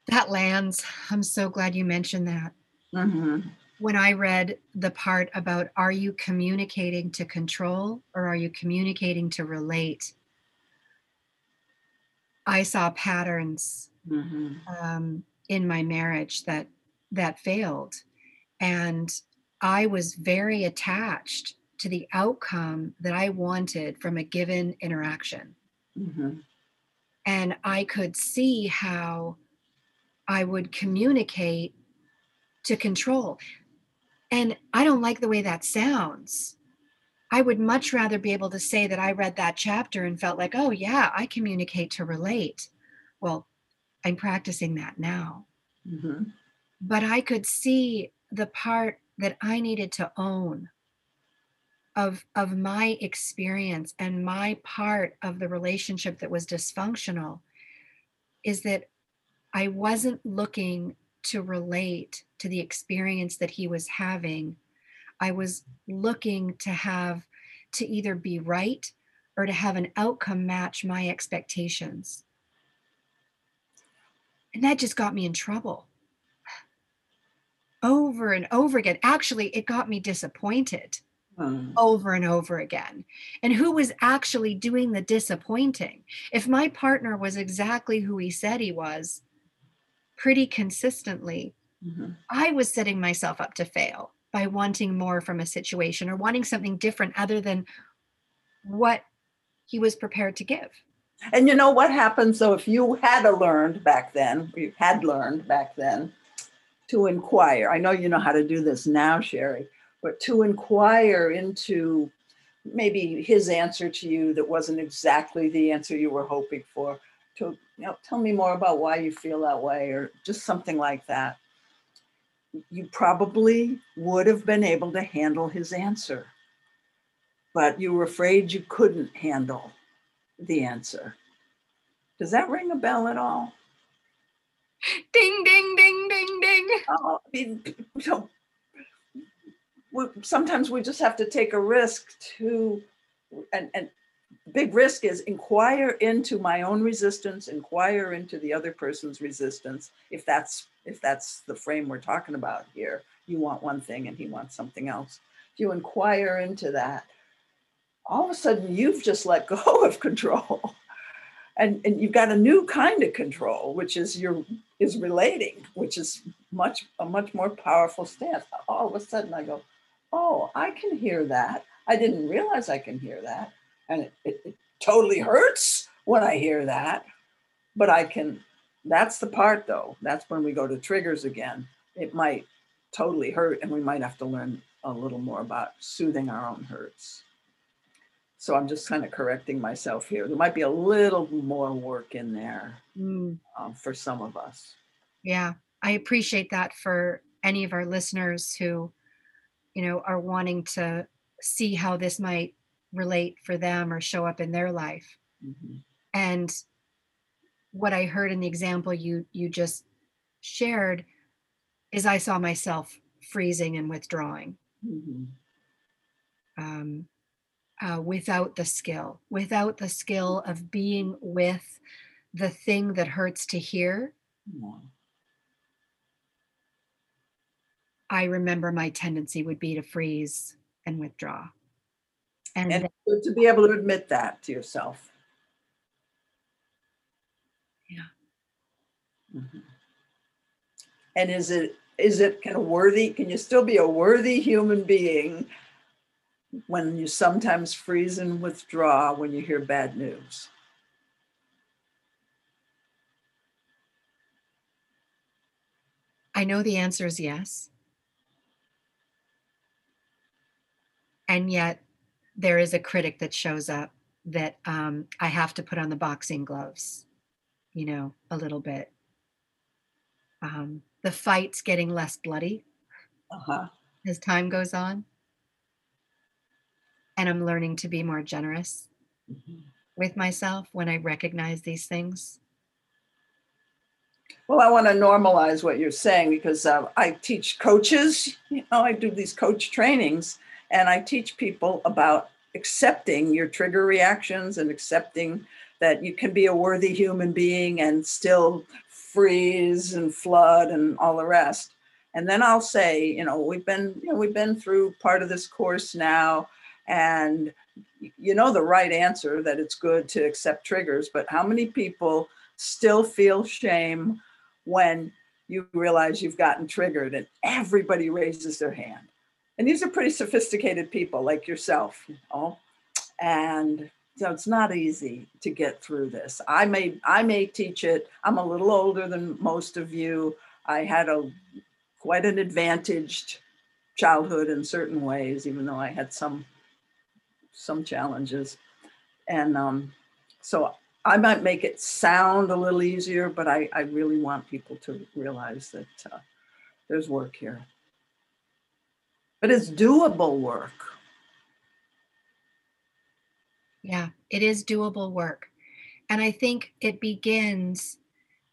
[SPEAKER 1] That lands. I'm so glad you mentioned that. Mm-hmm. When I read the part about are you communicating to control or are you communicating to relate, I saw patterns mm-hmm. um, in my marriage that that failed, and I was very attached to the outcome that I wanted from a given interaction. Mm-hmm. And I could see how I would communicate to control. And I don't like the way that sounds. I would much rather be able to say that I read that chapter and felt like, oh, yeah, I communicate to relate. Well, I'm practicing that now. Mm-hmm. But I could see the part that I needed to own of, of my experience and my part of the relationship that was dysfunctional is that I wasn't looking to relate to the experience that he was having. I was looking to have to either be right or to have an outcome match my expectations. And that just got me in trouble over and over again. Actually, it got me disappointed hmm. over and over again. And who was actually doing the disappointing? If my partner was exactly who he said he was, pretty consistently, mm-hmm. I was setting myself up to fail by wanting more from a situation or wanting something different other than what he was prepared to give.
[SPEAKER 2] And you know what happens So if you had learned back then, you had learned back then to inquire. I know you know how to do this now, Sherry, but to inquire into maybe his answer to you that wasn't exactly the answer you were hoping for to you know tell me more about why you feel that way or just something like that. You probably would have been able to handle his answer but you were afraid you couldn't handle the answer. Does that ring a bell at all?
[SPEAKER 1] Ding ding ding ding ding. Oh, I mean,
[SPEAKER 2] we, sometimes we just have to take a risk to and and big risk is inquire into my own resistance inquire into the other person's resistance. If that's if that's the frame we're talking about here you want one thing and he wants something else. If you inquire into that all of a sudden you've just let go *laughs* of control. And, and you've got a new kind of control which is your is relating which is much a much more powerful stance. All of a sudden i go oh i can hear that. I didn't realize i can hear that and it, it, it totally hurts when I hear that. But I can, that's the part though. That's when we go to triggers again. it might totally hurt and we might have to learn a little more about soothing our own hurts. So I'm just kind of correcting myself here. There might be a little more work in there
[SPEAKER 1] Mm,
[SPEAKER 2] um, for some of us.
[SPEAKER 1] yeah, I appreciate that for any of our listeners who, you know, are wanting to see how this might relate for them or show up in their life.
[SPEAKER 2] Mhm.
[SPEAKER 1] And what I heard in the example you you just shared is I saw myself freezing and withdrawing.
[SPEAKER 2] Mhm.
[SPEAKER 1] um, uh, without the skill, without the skill of being with the thing that hurts to hear.
[SPEAKER 2] Yeah.
[SPEAKER 1] I remember my tendency would be to freeze and withdraw. And,
[SPEAKER 2] And
[SPEAKER 1] th-
[SPEAKER 2] good to be able to admit that to yourself.
[SPEAKER 1] Yeah.
[SPEAKER 2] Mhm. And is it is it kind of worthy? Can you still be a worthy human being when you sometimes freeze and withdraw when you hear bad news?
[SPEAKER 1] I know the answer is yes. And yet, there is a critic that shows up that um, I have to put on the boxing gloves, you know, a little bit. Um, the fight's getting less bloody
[SPEAKER 2] Uh-huh.
[SPEAKER 1] as time goes on. And I'm learning to be more generous
[SPEAKER 2] Mhm.
[SPEAKER 1] with myself when I recognize these things.
[SPEAKER 2] Well, I want to normalize what you're saying because uh, I teach coaches. You know, I do these coach trainings, and I teach people about accepting your trigger reactions and accepting that you can be a worthy human being and still freeze and flood and all the rest. And then I'll say, you know, we've been, you know, we've been through part of this course now, and you know the right answer that it's good to accept triggers. But how many people still feel shame when you realize you've gotten triggered and everybody raises their hand. And these are pretty sophisticated people like yourself, you know. And so it's not easy to get through this. I may I may teach it. I'm a little older than most of you. I had a quite an advantaged childhood in certain ways, even though I had some some challenges. And um, so I might make it sound a little easier, but I, I really want people to realize that uh, there's work here. But it's doable work.
[SPEAKER 1] Yeah, it is doable work. And I think it begins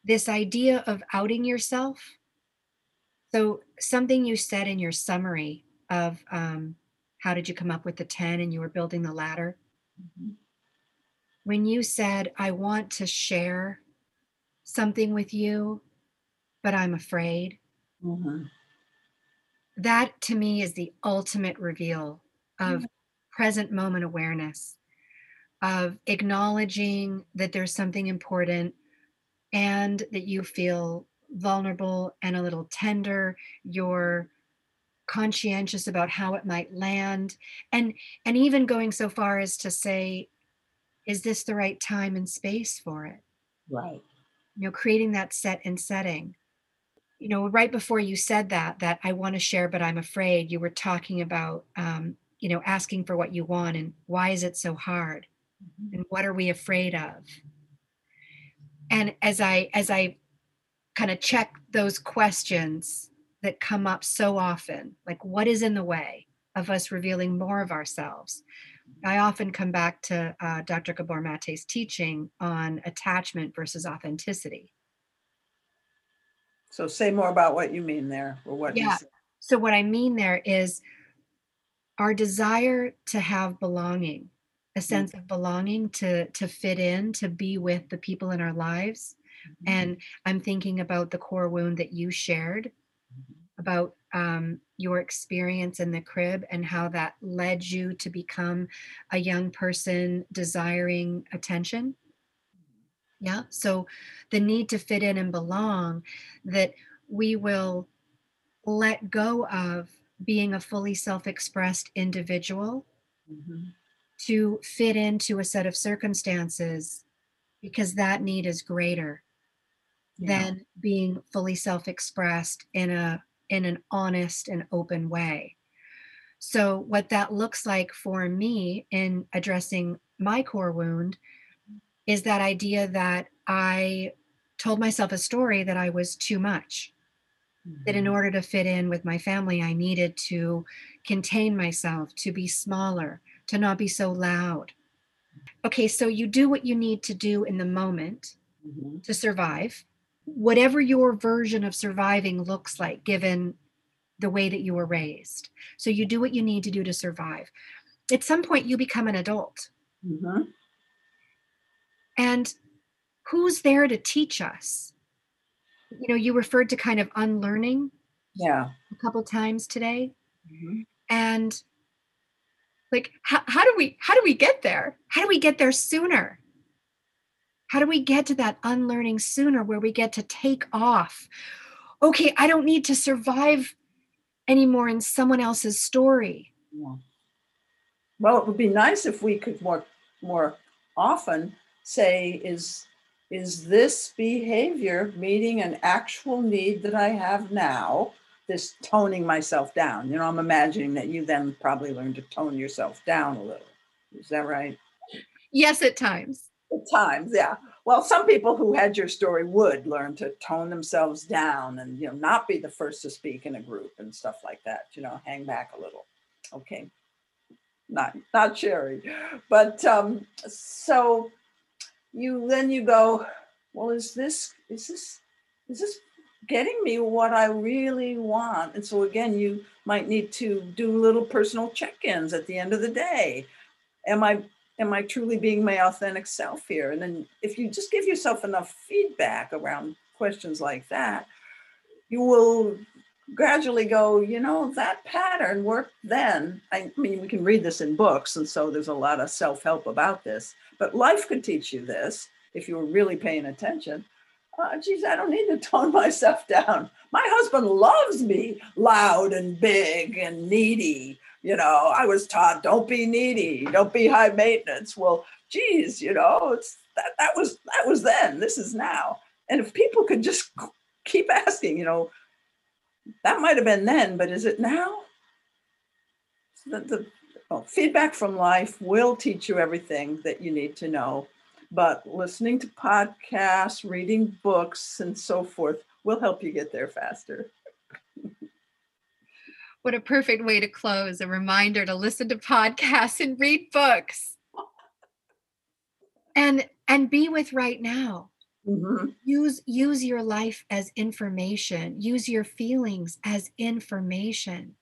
[SPEAKER 1] this idea of outing yourself. So, something you said in your summary of um, how did you come up with the 10 and you were building the ladder? When you said, I want to share something with you, but I'm afraid,
[SPEAKER 2] Mhm.
[SPEAKER 1] That to me is the ultimate reveal of mm-hmm. present moment awareness of acknowledging that there's something important and that you feel vulnerable and a little tender. You're conscientious about how it might land. And and even going so far as to say is this the right time and space for it?
[SPEAKER 2] Right.
[SPEAKER 1] you know creating that set and setting you know right before you said that that i want to share but i'm afraid you were talking about um, you know asking for what you want and why is it so hard? And what are we afraid of? And as i as i kind of check those questions that come up so often like what is in the way of us revealing more of ourselves? I often come back to uh, dr gabor mate's teaching on attachment versus authenticity
[SPEAKER 2] So say more about what you mean there or what you
[SPEAKER 1] Yeah.
[SPEAKER 2] said.
[SPEAKER 1] So, what I mean there is our desire to have belonging, a sense mm. of belonging, to, to fit in, to be with the people in our lives. Mm-hmm. And I'm thinking about the core wound that you shared mm-hmm. about um, your experience in the crib and how that led you to become a young person desiring attention. Yeah. So the need to fit in and belong, that we will let go of being a fully self expressed individual
[SPEAKER 2] Mhm.
[SPEAKER 1] to fit into a set of circumstances because that need is greater
[SPEAKER 2] Yeah.
[SPEAKER 1] than being fully self expressed in a in an honest and open way. So, what that looks like for me in addressing my core wound is that idea that I told myself a story that I was too much. Mm-hmm. That in mm-hmm. order to fit in with my family, I needed to contain myself, to be smaller, to not be so loud. Okay, so you do what you need to do in the moment mm-hmm. to survive, whatever your version of surviving looks like, given the way that you were raised. So you do what you need to do to survive. At some point, you become an adult. Mm-hmm. And who's there to teach us? You know, you referred to kind of unlearning.
[SPEAKER 2] Yeah.
[SPEAKER 1] A couple times today. Mm-hmm. And like how, how do we how do we get there? How do we get there sooner? How do we get to that unlearning sooner where we get to take off? Okay, I don't need to survive anymore in someone else's story. Yeah.
[SPEAKER 2] Well, it would be nice if we could more more often say is is this behavior meeting an actual need that I have now? This toning myself down. You know, I'm imagining that you then probably learned to tone yourself down a little. Is that right?
[SPEAKER 1] Yes, at times.
[SPEAKER 2] At times, yeah. Well, some people who had your story would learn to tone themselves down and you know not be the first to speak in a group and stuff like that. You know, hang back a little. Okay, not not Sherry, but um, so you then you go, well, is this is this is this getting me what I really want? And so again, you might need to do little personal check-ins at the end of the day. Am I am I truly being my authentic self here? And then if you just give yourself enough feedback around questions like that, you will gradually go, you know, that pattern worked then. I mean, we can read this in books, and so there's a lot of self help about this, but life could teach you this if you were really paying attention. Uh, geez, I don't need to *laughs* tone myself down. My husband loves me loud and big and needy. You know, I was taught don't be needy, don't be high maintenance. Well, geez, you know, it's that that was that was then. This is now. And if people could just keep asking, you know, that might have been then, but is it now? The, the well, feedback from life will teach you everything that you need to know, but listening to podcasts, reading books, and so forth will help you get there faster.
[SPEAKER 1] what a perfect way to close a reminder to listen to podcasts and read books and and be with right now Mm-hmm. Use use your life as information. Use your feelings as information.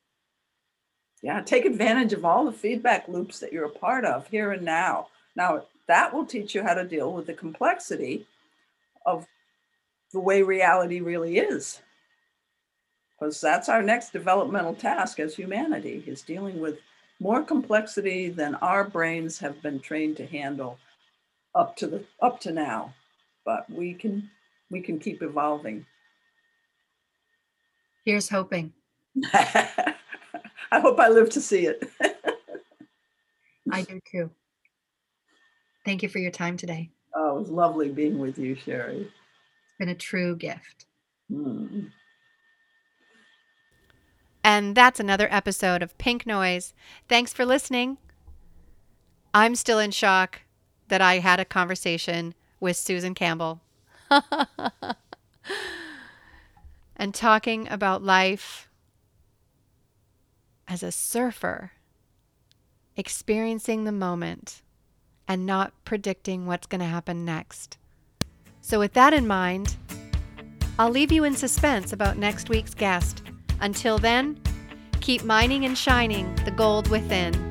[SPEAKER 2] Yeah, take advantage of all the feedback loops that you're a part of here and now. Now, that will teach you how to deal with the complexity of the way reality really is. Because that's our next developmental task as humanity is dealing with more complexity than our brains have been trained to handle up to the up to now but we can we can keep evolving.
[SPEAKER 1] Here's hoping. *laughs*
[SPEAKER 2] I hope I live to see it.
[SPEAKER 1] I do too. Thank you for your time today.
[SPEAKER 2] Oh, it was lovely being with you, Sherry.
[SPEAKER 1] It's been a true gift. Mm.
[SPEAKER 3] And that's another episode of Pink Noise. Thanks for listening. I'm still in shock that I had a conversation with Susan Campbell. *laughs* and talking about life as a surfer, experiencing the moment and not predicting what's going to happen next. So, with that in mind, I'll leave you in suspense about next week's guest. Until then, keep mining and shining the gold within.